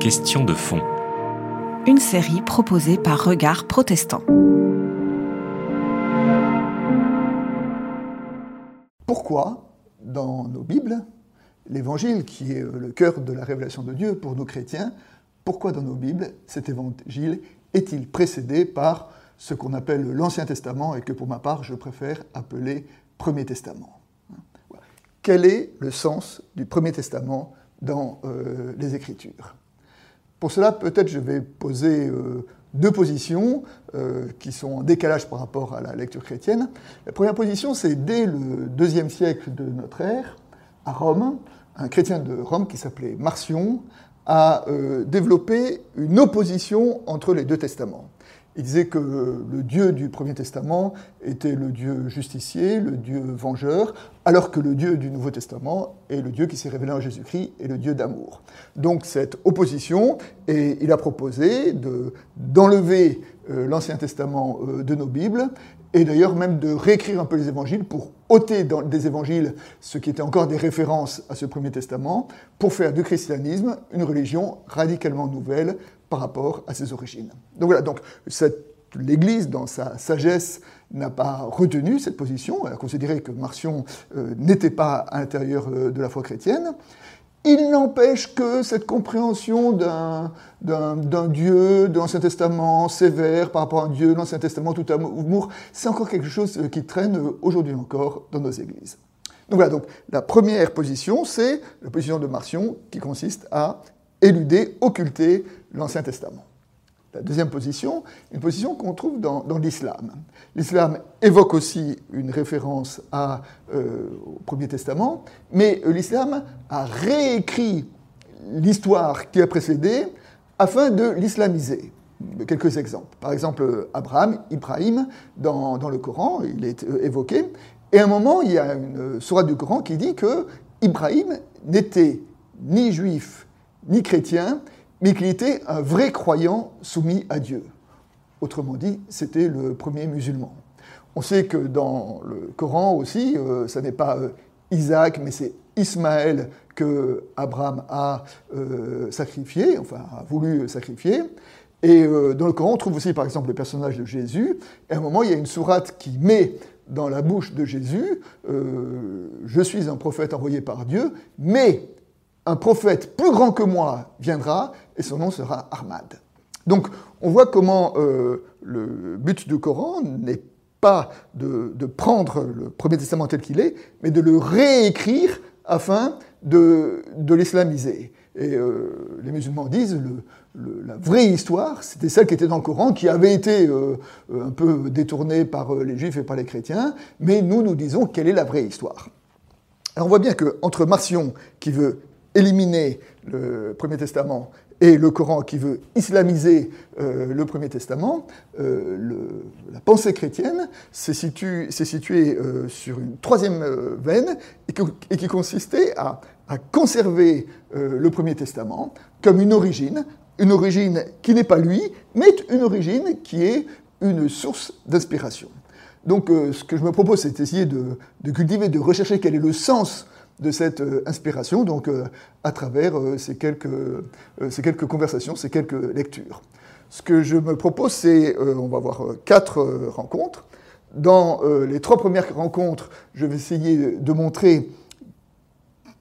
Question de fond. Une série proposée par Regard Protestant. Pourquoi, dans nos Bibles, l'évangile, qui est le cœur de la révélation de Dieu pour nos chrétiens, pourquoi dans nos Bibles cet évangile est-il précédé par ce qu'on appelle l'Ancien Testament et que pour ma part je préfère appeler Premier Testament? Quel est le sens du Premier Testament dans euh, les Écritures Pour cela, peut-être je vais poser euh, deux positions euh, qui sont en décalage par rapport à la lecture chrétienne. La première position, c'est dès le deuxième siècle de notre ère, à Rome, un chrétien de Rome qui s'appelait Marcion a développé une opposition entre les deux testaments. Il disait que le Dieu du Premier Testament était le Dieu justicier, le Dieu vengeur, alors que le Dieu du Nouveau Testament est le Dieu qui s'est révélé en Jésus-Christ et le Dieu d'amour. Donc cette opposition, et il a proposé d'enlever euh, l'Ancien Testament euh, de nos Bibles, et d'ailleurs même de réécrire un peu les évangiles pour ôter dans des évangiles ce qui était encore des références à ce Premier Testament, pour faire du christianisme une religion radicalement nouvelle, par rapport à ses origines. Donc voilà, donc l'Église, dans sa sagesse, n'a pas retenu cette position. Elle a considéré que Marcion euh, n'était pas à l'intérieur euh, de la foi chrétienne. Il n'empêche que cette compréhension d'un Dieu de l'Ancien Testament sévère par rapport à un Dieu de l'Ancien Testament tout amour, c'est encore quelque chose qui traîne aujourd'hui encore dans nos églises. Donc voilà, donc la première position, c'est la position de Marcion qui consiste à éluder, occulter l'Ancien Testament. La deuxième position, une position qu'on trouve dans, l'islam. L'islam évoque aussi une référence euh, au Premier Testament, mais l'islam a réécrit l'histoire qui a précédé afin de l'islamiser. Quelques exemples. Par exemple, Abraham, Ibrahim, dans, dans, le Coran, il est euh, évoqué, et à un moment, il y a une sourate du Coran qui dit que Ibrahim n'était ni juif ni chrétien, mais qu'il était un vrai croyant soumis à Dieu. Autrement dit, c'était le premier musulman. On sait que dans le Coran aussi, euh, ce n'est pas euh, Isaac, mais c'est Ismaël que Abraham a euh, sacrifié, enfin a voulu sacrifier. Et dans le Coran, on trouve aussi par exemple le personnage de Jésus. Et à un moment, il y a une sourate qui met dans la bouche de Jésus Je suis un prophète envoyé par Dieu, mais un prophète plus grand que moi viendra et son nom sera Ahmad. Donc on voit comment euh, le but du Coran n'est pas de, prendre le Premier Testament tel qu'il est, mais de le réécrire afin de, l'islamiser. Et euh, les musulmans disent le, la vraie histoire, c'était celle qui était dans le Coran, qui avait été euh, un peu détournée par les juifs et par les chrétiens, mais nous, nous disons quelle est la vraie histoire. Alors on voit bien qu'entre Marcion, qui veut éliminer le Premier Testament et le Coran qui veut islamiser euh, le Premier Testament, euh, la pensée chrétienne s'est située, euh, sur une troisième veine et, qui consistait à, conserver le Premier Testament comme une origine, une origine qui n'est pas lui, mais une origine qui est une source d'inspiration. Donc ce que je me propose, c'est d'essayer de, de, cultiver, de rechercher quel est le sens de cette euh, inspiration, donc euh, à travers euh, ces, quelques, conversations, ces quelques lectures. Ce que je me propose, c'est, on va voir quatre rencontres. Dans les trois premières rencontres, je vais essayer de montrer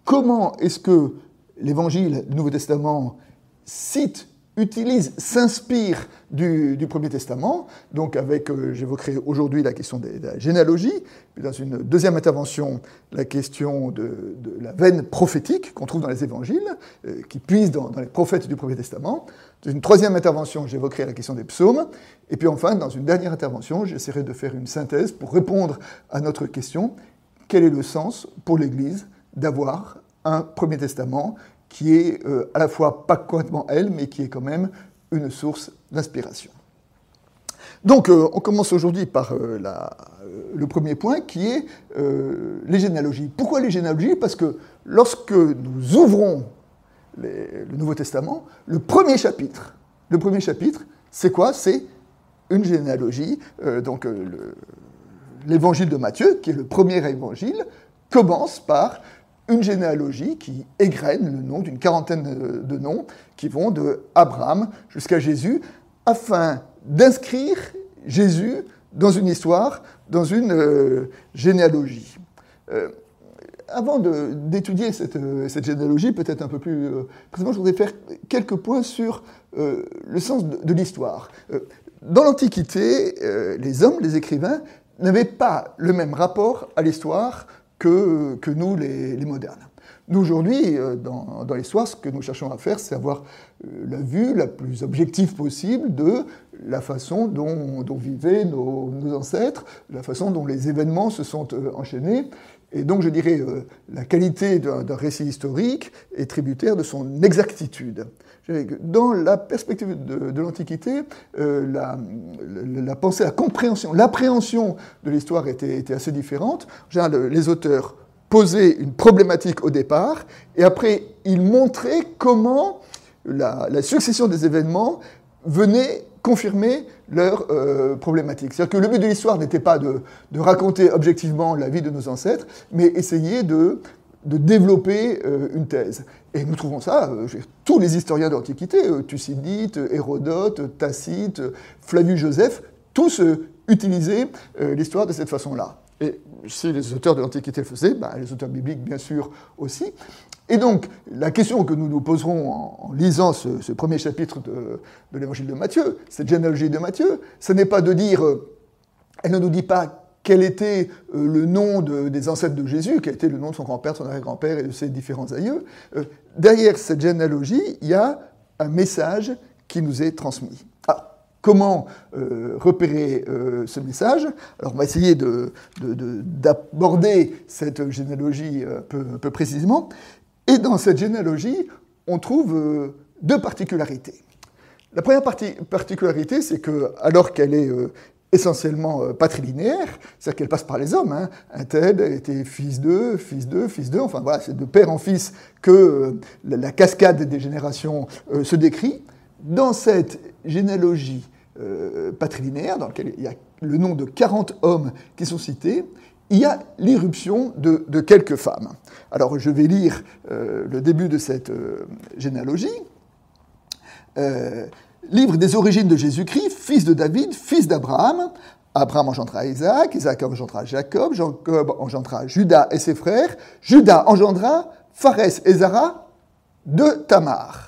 comment est-ce que l'Évangile du Nouveau Testament cite utilise, s'inspire du, Premier Testament. Donc, avec, euh, j'évoquerai aujourd'hui la question de, la généalogie, puis dans une deuxième intervention, la question de, la veine prophétique qu'on trouve dans les évangiles, euh, qui puise dans, les prophètes du Premier Testament. Dans une troisième intervention, j'évoquerai la question des psaumes. Et puis enfin, dans une dernière intervention, j'essaierai de faire une synthèse pour répondre à notre question quel est le sens pour l'Église d'avoir un Premier Testament qui est euh, à la fois pas complètement elle, mais qui est quand même une source d'inspiration. Donc euh, on commence aujourd'hui par euh, le premier point qui est les généalogies. Pourquoi les généalogies? Parce que lorsque nous ouvrons le Nouveau Testament, le premier chapitre, le premier chapitre, c'est quoi? C'est une généalogie. donc l'évangile de Matthieu, qui est le premier évangile, commence par une généalogie qui égrène le nom d'une quarantaine de noms qui vont de Abraham jusqu'à Jésus, afin d'inscrire Jésus dans une histoire, dans une euh, généalogie. Euh, avant d'étudier cette, cette, généalogie, peut-être un peu plus euh, précisément, je voudrais faire quelques points sur le sens de, l'histoire. dans l'Antiquité, les hommes, les écrivains, n'avaient pas le même rapport à l'histoire que, nous, les, les modernes. Nous, aujourd'hui, dans, dans l'histoire, ce que nous cherchons à faire, c'est avoir la vue la plus objective possible de la façon dont, vivaient nos, ancêtres, la façon dont les événements se sont euh, enchaînés. Et donc, je dirais, euh, la qualité d'un récit historique est tributaire de son exactitude. Dans la perspective de, l'Antiquité, euh, la, pensée, la compréhension, l'appréhension de l'histoire était, assez différente. Les auteurs posaient une problématique au départ, et après, ils montraient comment la, succession des événements venait confirmer leur euh, problématique. C'est-à-dire que le but de l'histoire n'était pas de, raconter objectivement la vie de nos ancêtres, mais essayer de, développer euh, une thèse. Et nous trouvons ça, euh, tous les historiens de l'Antiquité, Thucydide, Hérodote, Tacite, Flavius Joseph, tous utilisaient l'histoire de cette façon-là. Et si les auteurs de l'Antiquité le faisaient, bah, les auteurs bibliques bien sûr aussi. Et donc, la question que nous nous poserons en, lisant ce, premier chapitre de, l'évangile de Matthieu, cette généalogie de Matthieu, ce n'est pas de dire, euh, elle ne nous dit pas quel était euh, le nom des ancêtres de Jésus, quel était le nom de son grand-père, son arrière-grand-père et de ses différents aïeux. Euh, derrière cette généalogie, il y a un message qui nous est transmis. Ah, comment repérer ce message? Alors, on va essayer d'aborder cette généalogie un peu précisément. Et dans cette généalogie, on trouve euh, deux particularités. La première particularité, c'est que, alors qu'elle est euh, essentiellement euh, patrilinéaire, c'est-à-dire qu'elle passe par les hommes. Hein. Un tel était fils d'eux, fils d'eux, fils d'eux, enfin voilà, c'est de père en fils que la, cascade des générations se décrit. Dans cette généalogie patrilinéaire, dans laquelle il y a le nom de 40 hommes qui sont cités, il y a l'irruption de, quelques femmes. Alors je vais lire euh, le début de cette euh, généalogie. Euh, livre des origines de Jésus-Christ, fils de David, fils d'Abraham. Abraham engendra Isaac, Isaac engendra Jacob, Jacob engendra Judas et ses frères, Judas engendra Pharès et Zara de Tamar.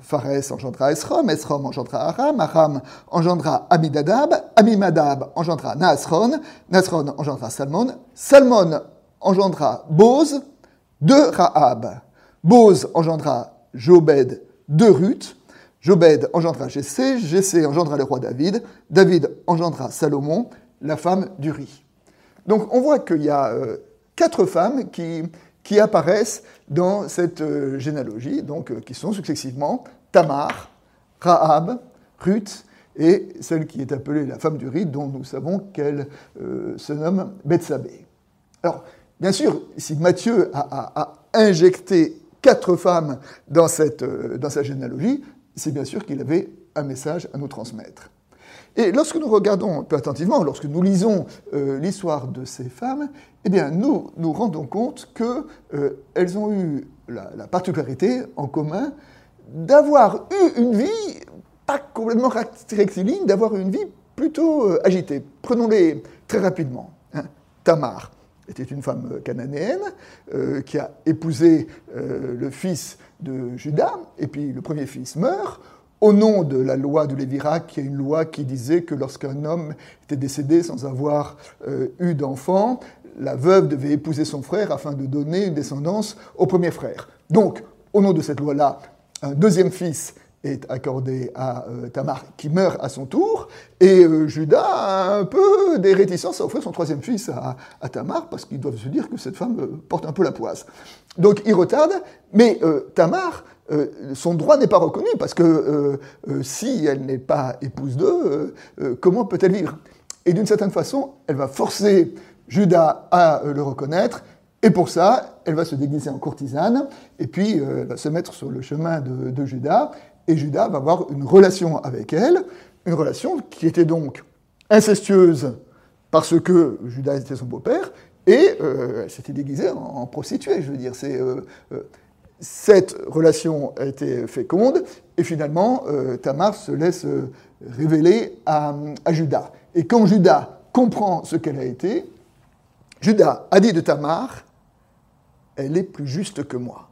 Pharès engendra Esrom, Esrom engendra Aram, Aram engendra Amidadab, Amimadab engendra Naasron, Naasron engendra Salmon, Salmon engendra Boz de Rahab, Boz engendra Jobed de Ruth, Jobed engendra Jessé, Jessé engendra le roi David, David engendra Salomon, la femme du riz. Donc on voit qu'il y a euh, quatre femmes qui, qui apparaissent dans cette euh, généalogie, donc, euh, qui sont successivement Tamar, Rahab, Ruth et celle qui est appelée la femme du rite, dont nous savons qu'elle euh, se nomme Bethsabée. Alors, bien sûr, si Matthieu a, injecté quatre femmes dans, dans sa généalogie, c'est bien sûr qu'il avait un message à nous transmettre. Et lorsque nous regardons un peu attentivement, lorsque nous lisons euh, l'histoire de ces femmes, eh bien, nous nous rendons compte qu'elles euh, ont eu la, particularité en commun d'avoir eu une vie pas complètement rectiligne, d'avoir une vie plutôt euh, agitée. Prenons-les très rapidement. Hein. Tamar était une femme cananéenne qui a épousé le fils de Judas, et puis le premier fils meurt au nom de la loi de Lévirac, qui est une loi qui disait que lorsqu'un homme était décédé sans avoir euh, eu d'enfant, la veuve devait épouser son frère afin de donner une descendance au premier frère. Donc, au nom de cette loi-là, un deuxième fils est accordé à euh, Tamar, qui meurt à son tour, et euh, Judas a un peu des réticences à offrir son troisième fils à, à Tamar, parce qu'ils doivent se dire que cette femme porte un peu la poisse. Donc il retarde, mais Tamar euh, son droit n'est pas reconnu, parce que euh, euh, si elle n'est pas épouse d'eux, comment peut-elle vivre? Et d'une certaine façon, elle va forcer Judas à le reconnaître, et pour ça, elle va se déguiser en courtisane, et puis elle va se mettre sur le chemin de, Judas, et Judas va avoir une relation avec elle, une relation qui était donc incestueuse parce que Judas était son beau-père, et elle s'était déguisée en, prostituée, je veux dire. C'est, cette relation a été féconde, et finalement, Tamar se laisse révéler à, à Judas. Et quand Judas comprend ce qu'elle a été, Judas a dit de Tamar, elle est plus juste que moi.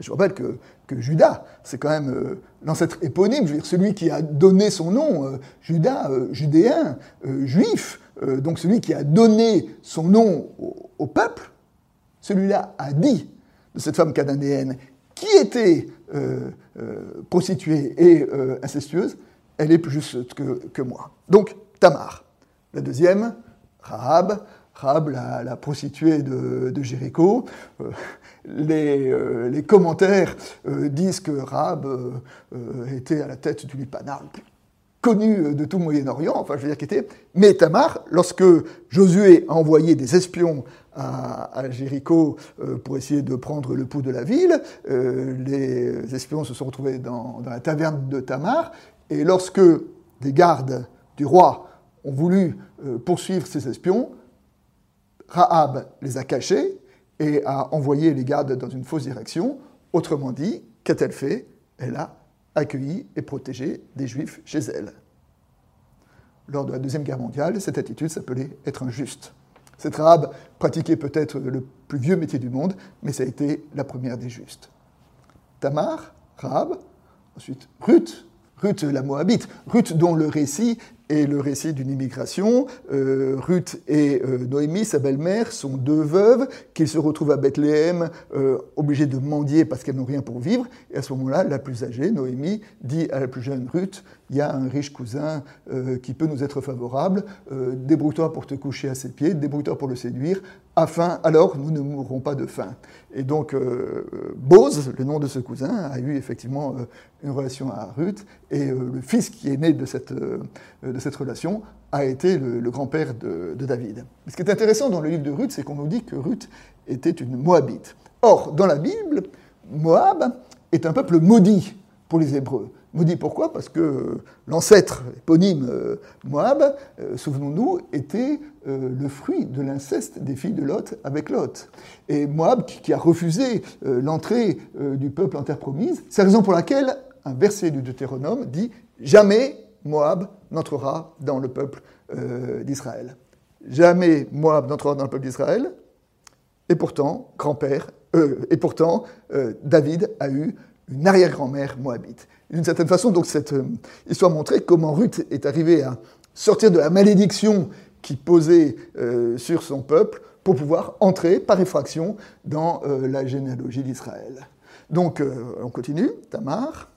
Je rappelle que, Judas, c'est quand même euh, l'ancêtre éponyme, celui qui a donné son nom, euh, Judas, euh, judéen, juif, donc celui qui a donné son nom au, peuple, celui-là a dit de cette femme cananéenne qui était prostituée et incestueuse, elle est plus juste que, moi. Donc, Tamar. La deuxième, Rahab, Rahab, la, prostituée de, Jéricho. Euh, euh, les, commentaires euh, disent que Rahab était à la tête du Lipanard connu de tout Moyen-Orient, enfin je veux dire qu'il était. Mais Tamar, lorsque Josué a envoyé des espions à, Jéricho pour essayer de prendre le pouls de la ville, les espions se sont retrouvés dans, dans la taverne de Tamar, et lorsque des gardes du roi ont voulu poursuivre ces espions, Rahab les a cachés et a envoyé les gardes dans une fausse direction. Autrement dit, qu'a-t-elle fait? Elle a accueilli et protégé des juifs chez elle. Lors de la Deuxième Guerre mondiale, cette attitude s'appelait être injuste. Cette Rahab pratiquait peut-être le plus vieux métier du monde, mais ça a été la première des justes. Tamar, Rahab, ensuite Ruth, Ruth la Moabite, Ruth dont le récit et le récit d'une immigration. Euh, Ruth et euh, Noémie, sa belle-mère, sont deux veuves qui se retrouvent à Bethléem euh, obligées de mendier parce qu'elles n'ont rien pour vivre. Et à ce moment-là, la plus âgée, Noémie, dit à la plus jeune Ruth, il y a un riche cousin qui peut nous être favorable, débrouille-toi pour te coucher à ses pieds, débrouille-toi pour le séduire, afin alors nous ne mourrons pas de faim. Et donc Bose, le nom de ce cousin, a eu effectivement une relation à Ruth, et le fils qui est né de cette de cette relation a été le, grand-père de, David. Ce qui est intéressant dans le livre de Ruth, c'est qu'on nous dit que Ruth était une Moabite. Or, dans la Bible, Moab est un peuple maudit pour les Hébreux. Maudit pourquoi? Parce que l'ancêtre éponyme euh, Moab, euh, souvenons-nous, était euh, le fruit de l'inceste des filles de Lot avec Lot. Et Moab, qui, a refusé l'entrée du peuple en terre promise, c'est la raison pour laquelle un verset du Deutéronome dit Jamais Moab n'entrera dans le peuple euh, d'Israël. Jamais Moab n'entrera dans le peuple d'Israël, et pourtant, grand-père, euh, et pourtant, euh, David a eu une arrière-grand-mère moabite. D'une certaine façon, donc, cette histoire montrait comment Ruth est arrivée à sortir de la malédiction qui posait sur son peuple pour pouvoir entrer par effraction dans la généalogie d'Israël. Donc, on continue, Tamar.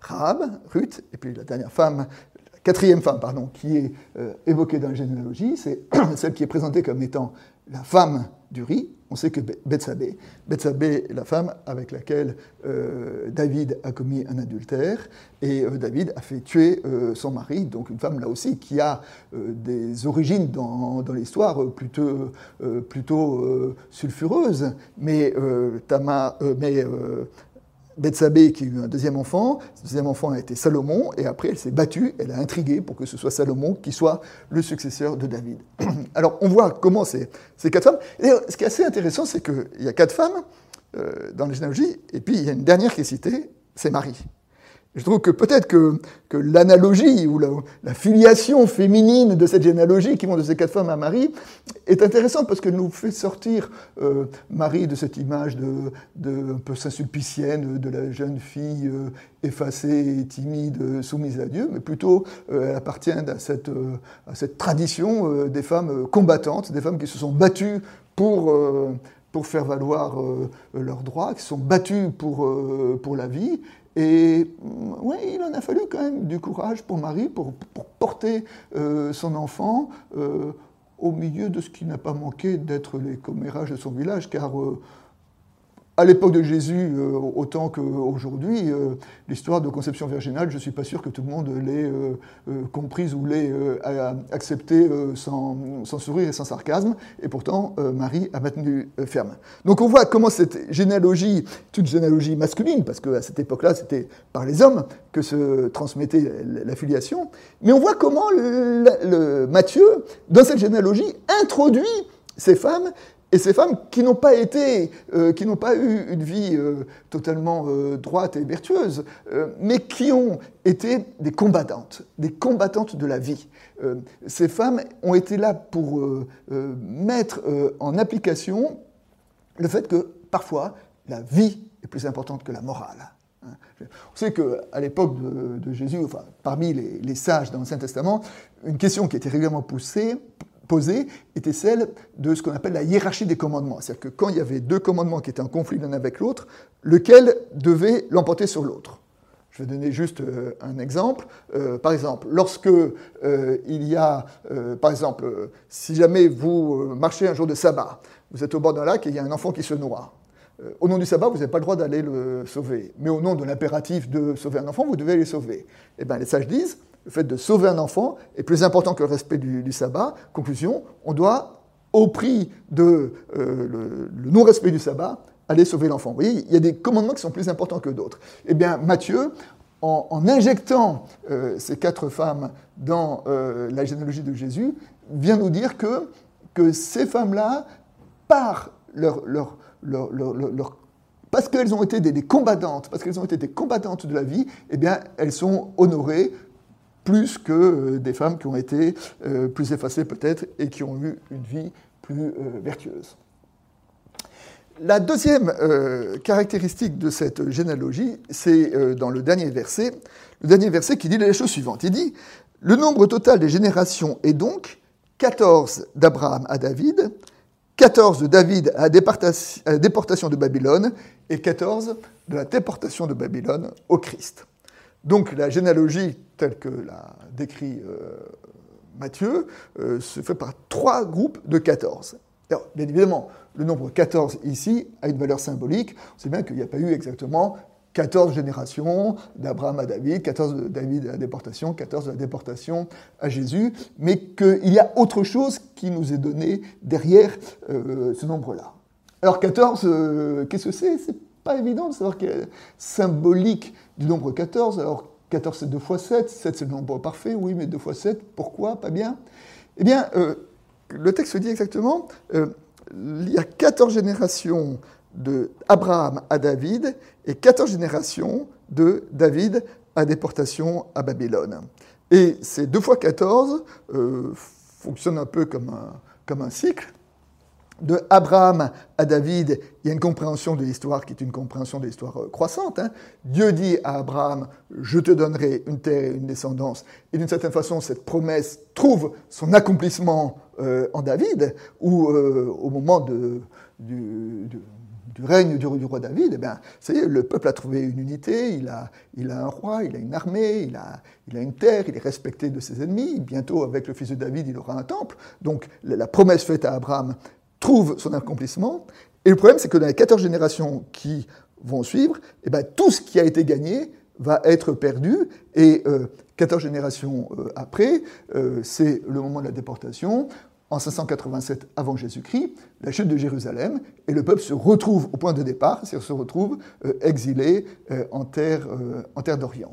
Rahab, Ruth, et puis la dernière femme, la quatrième femme, pardon, qui est euh, évoquée dans la généalogie, c'est celle qui est présentée comme étant la femme du riz. On sait que Bethsabée, Bethsabée est la femme avec laquelle euh, David a commis un adultère, et euh, David a fait tuer son mari, donc une femme là aussi qui a des origines dans, l'histoire plutôt, plutôt sulfureuses, mais, Tamar, mais Bethsabée qui a eu un deuxième enfant, ce deuxième enfant a été Salomon, et après elle s'est battue, elle a intrigué pour que ce soit Salomon qui soit le successeur de David. Alors on voit comment ces, ces quatre femmes. Et ce qui est assez intéressant, c'est qu'il y a quatre femmes euh, dans la généalogie, et puis il y a une dernière qui est citée, c'est Marie. Je trouve que peut-être que, l'analogie ou la, filiation féminine de cette généalogie qui vont de ces quatre femmes à Marie est intéressante parce qu'elle nous fait sortir euh, Marie de cette image de, un peu saint-sulpicienne de la jeune fille euh, effacée, timide, soumise à Dieu, mais plutôt euh, elle appartient à cette tradition des femmes combattantes, des femmes qui se sont battues pour pour faire valoir leurs droits, qui sont battues pour, pour la vie, et mm, oui, il en a fallu quand même du courage pour Marie pour, porter euh, son enfant euh, au milieu de ce qui n'a pas manqué d'être les commérages de son village, car euh, à l'époque de Jésus, euh, autant qu'aujourd'hui, euh, l'histoire de conception virginale, je ne suis pas sûr que tout le monde l'ait euh, comprise ou l'ait acceptée sans, sourire et sans sarcasme, et pourtant Marie a maintenu ferme. Donc on voit comment cette généalogie, toute généalogie masculine, parce qu'à cette époque-là c'était par les hommes que se transmettait la filiation, mais on voit comment Matthieu, dans cette généalogie, introduit ces femmes et ces femmes qui n'ont pas été, euh, qui n'ont pas eu une vie euh, totalement euh, droite et vertueuse, mais qui ont été des combattantes, des combattantes de la vie. ces femmes ont été là pour mettre en application le fait que parfois la vie est plus importante que la morale. On sait qu'à l'époque de, Jésus, parmi les sages dans l'Ancien Testament, une question qui était régulièrement poussée, posée était celle de ce qu'on appelle la hiérarchie des commandements. C'est-à-dire que quand il y avait deux commandements qui étaient en conflit l'un avec l'autre, lequel devait l'emporter sur l'autre? Je vais donner juste euh, un exemple. Euh, par exemple, lorsque euh, il y a, par exemple, si jamais vous marchez un jour de sabbat, vous êtes au bord d'un lac et il y a un enfant qui se noie. Au nom du sabbat, vous n'avez pas le droit d'aller le sauver. Mais au nom de l'impératif de sauver un enfant, vous devez le sauver. Eh bien, les sages disent, le fait de sauver un enfant est plus important que le respect du, sabbat. Conclusion, on doit, au prix de euh, le, non-respect du sabbat, aller sauver l'enfant. Vous il y a des commandements qui sont plus importants que d'autres. Eh bien, Matthieu, en, injectant euh, ces quatre femmes dans euh, la généalogie de Jésus, vient nous dire que, ces femmes-là, par leur, parce qu'elles ont été des, combattantes, parce qu'elles ont été des combattantes de la vie, eh bien, elles sont honorées plus que euh, des femmes qui ont été euh, plus effacées peut-être et qui ont eu une vie plus euh, vertueuse. La deuxième caractéristique de cette généalogie, c'est dans le dernier verset, le dernier verset qui dit la chose suivante. Il dit, le nombre total des générations est donc 14 d'Abraham à David, 14 de David à la déportation de Babylone et 14 de la déportation de Babylone au Christ. Donc la généalogie telle que l'a décrit euh, Matthieu euh, se fait par trois groupes de 14. Alors, bien évidemment, le nombre 14 ici a une valeur symbolique. On sait bien qu'il n'y a pas eu exactement 14 générations d'Abraham à David, 14 de David à la déportation, 14 de la déportation à Jésus, mais qu'il y a autre chose qui nous est donné derrière euh, ce nombre-là. Alors 14, qu'est-ce que c'est? C'est pas évident de savoir quelle est symbolique du nombre 14. Alors 14 c'est 2 fois 7, 7 c'est le nombre parfait, oui, mais 2 fois 7, pourquoi? Pas bien. Eh bien, euh, le texte dit exactement, euh, il y a 14 générations de Abraham à David et 14 générations de David à déportation à Babylone. Et ces 2 fois 14 euh, fonctionnent un peu comme un, comme un cycle, de Abraham à David, il y a une compréhension de l'histoire qui est une compréhension de l'histoire euh, croissante. Hein. Dieu dit à Abraham, je te donnerai une terre et une descendance. Et d'une certaine façon, cette promesse trouve son accomplissement euh, en David, où euh, au moment du, règne du, roi David, eh bien, le peuple a trouvé une unité, il a, un roi, il a une armée, il a, une terre, il est respecté de ses ennemis. Bientôt, avec le fils de David, il aura un temple. Donc la promesse faite à Abraham trouve son accomplissement. Et le problème, c'est que dans les 14 générations qui vont suivre, eh ben, tout ce qui a été gagné va être perdu. Et 14 euh, générations euh, après, euh, c'est le moment de la déportation. En 587 avant Jésus-Christ, la chute de Jérusalem, et le peuple se retrouve au point de départ, c'est-à-dire se retrouve exilé en terre, en terre d'Orient.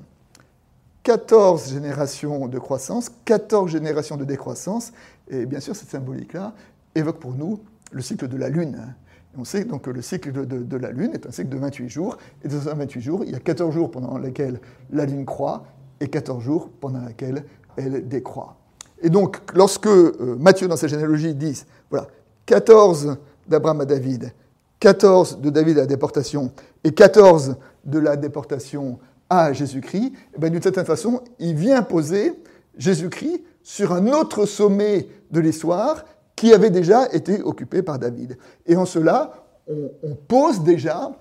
14 générations de croissance, 14 générations de décroissance, et bien sûr cette symbolique-là évoque pour nous le cycle de la Lune. on sait donc que le cycle de, la Lune est un cycle de 28 jours, et dans ces 28 jours, il y a 14 jours pendant lesquels la Lune croît, et 14 jours pendant lesquels elle décroît. Et donc, lorsque euh, Matthieu, dans sa généalogie, dit, voilà, 14 d'Abraham à David, 14 de David à la déportation, et 14 de la déportation à Jésus-Christ, eh ben, d'une certaine façon, il vient poser Jésus-Christ sur un autre sommet de l'histoire, qui avait déjà été occupé par David. Et en cela, on, pose déjà,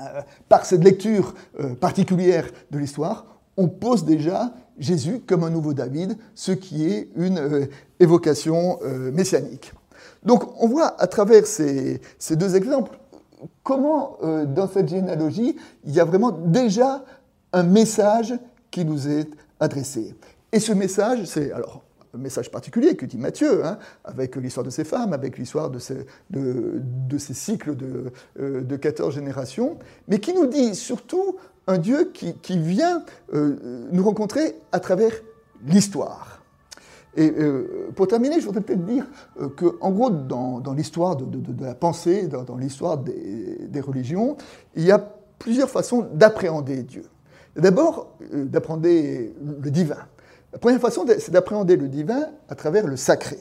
euh, par cette lecture euh, particulière de l'histoire, on pose déjà Jésus comme un nouveau David, ce qui est une euh, évocation messianique. Donc on voit à travers ces, ces deux exemples comment dans cette généalogie, il y a vraiment déjà un message qui nous est adressé. Et ce message, c'est alors message particulier que dit Matthieu, hein, avec l'histoire de ces femmes, avec l'histoire de ces, de, ces cycles de, euh, de 14 générations, mais qui nous dit surtout un Dieu qui, vient euh, nous rencontrer à travers l'histoire. Et pour terminer, je voudrais peut-être dire que, en gros, dans, l'histoire de, la pensée, dans, l'histoire des, religions, il y a plusieurs façons d'appréhender Dieu. D'abord, d'appréhender le divin. La première façon, c'est d'appréhender le divin à travers le sacré.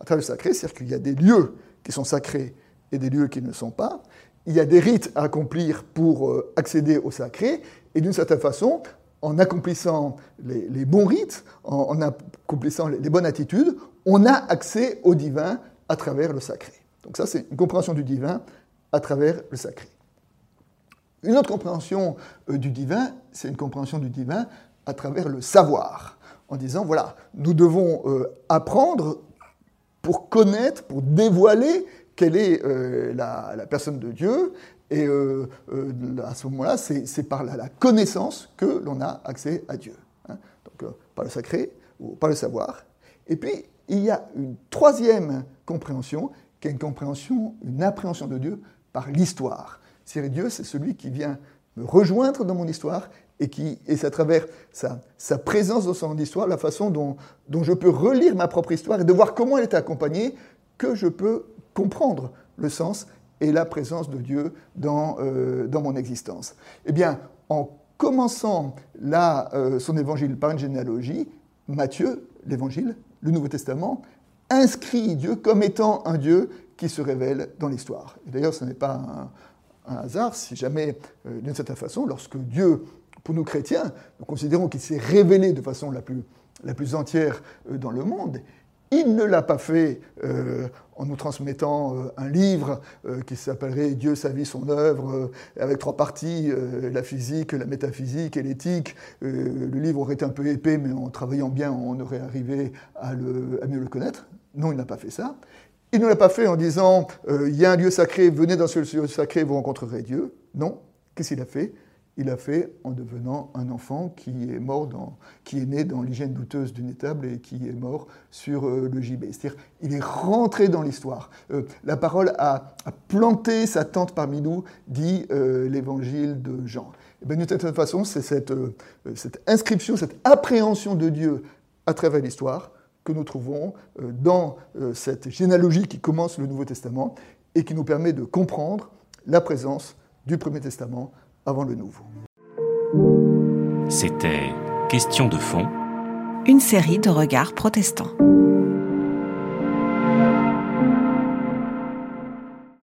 À travers le sacré, c'est-à-dire qu'il y a des lieux qui sont sacrés et des lieux qui ne sont pas. Il y a des rites à accomplir pour euh, accéder au sacré, et d'une certaine façon, en accomplissant les, bons rites, en, accomplissant les, bonnes attitudes, on a accès au divin à travers le sacré. Donc ça, c'est une compréhension du divin à travers le sacré. Une autre compréhension euh, du divin, c'est une compréhension du divin à travers le savoir en disant, voilà, nous devons euh, apprendre pour connaître, pour dévoiler quelle est euh, la, personne de Dieu. Et euh, à ce moment-là, c'est par la, connaissance que l'on a accès à Dieu. Hein. Donc par le sacré ou par le savoir. Et puis, il y a une troisième compréhension, qui est une compréhension, une appréhension de Dieu par l'histoire. C'est Dieu, c'est celui qui vient me rejoindre dans mon histoire et, qui, et c'est à travers sa, sa, présence dans son histoire, la façon dont, dont, je peux relire ma propre histoire et de voir comment elle est accompagnée, que je peux comprendre le sens et la présence de Dieu dans, euh, dans mon existence. Eh bien, en commençant là, euh, son évangile par une généalogie, Matthieu, l'évangile, le Nouveau Testament, inscrit Dieu comme étant un Dieu qui se révèle dans l'histoire. D'ailleurs, ce n'est pas un, hasard si jamais, euh, d'une certaine façon, lorsque Dieu pour nous chrétiens, nous considérons qu'il s'est révélé de façon la plus, la plus entière dans le monde. Il ne l'a pas fait euh, en nous transmettant euh, un livre qui s'appellerait Dieu, sa vie, son œuvre, avec trois parties, la physique, la métaphysique et l'éthique. le livre aurait été un peu épais, mais en travaillant bien, on aurait arrivé à, à mieux le connaître. Non, il n'a pas fait ça. Il ne l'a pas fait en disant il y a un lieu sacré, venez dans ce lieu sacré, vous rencontrerez Dieu. Non. Qu'est-ce qu'il a fait? Il a fait en devenant un enfant qui est mort dans, né dans l'hygiène douteuse d'une étable et qui est mort sur euh, le gibet. C'est-à-dire, il est rentré dans l'histoire. Euh, la parole a, planté sa tente parmi nous, dit euh, l'évangile de Jean. Et bien, d'une certaine façon, c'est cette, inscription, cette appréhension de Dieu à travers l'histoire que nous trouvons dans cette généalogie qui commence le Nouveau Testament et qui nous permet de comprendre la présence du Premier Testament avant le nouveau. C'était Question de fond. Une série de regards protestants.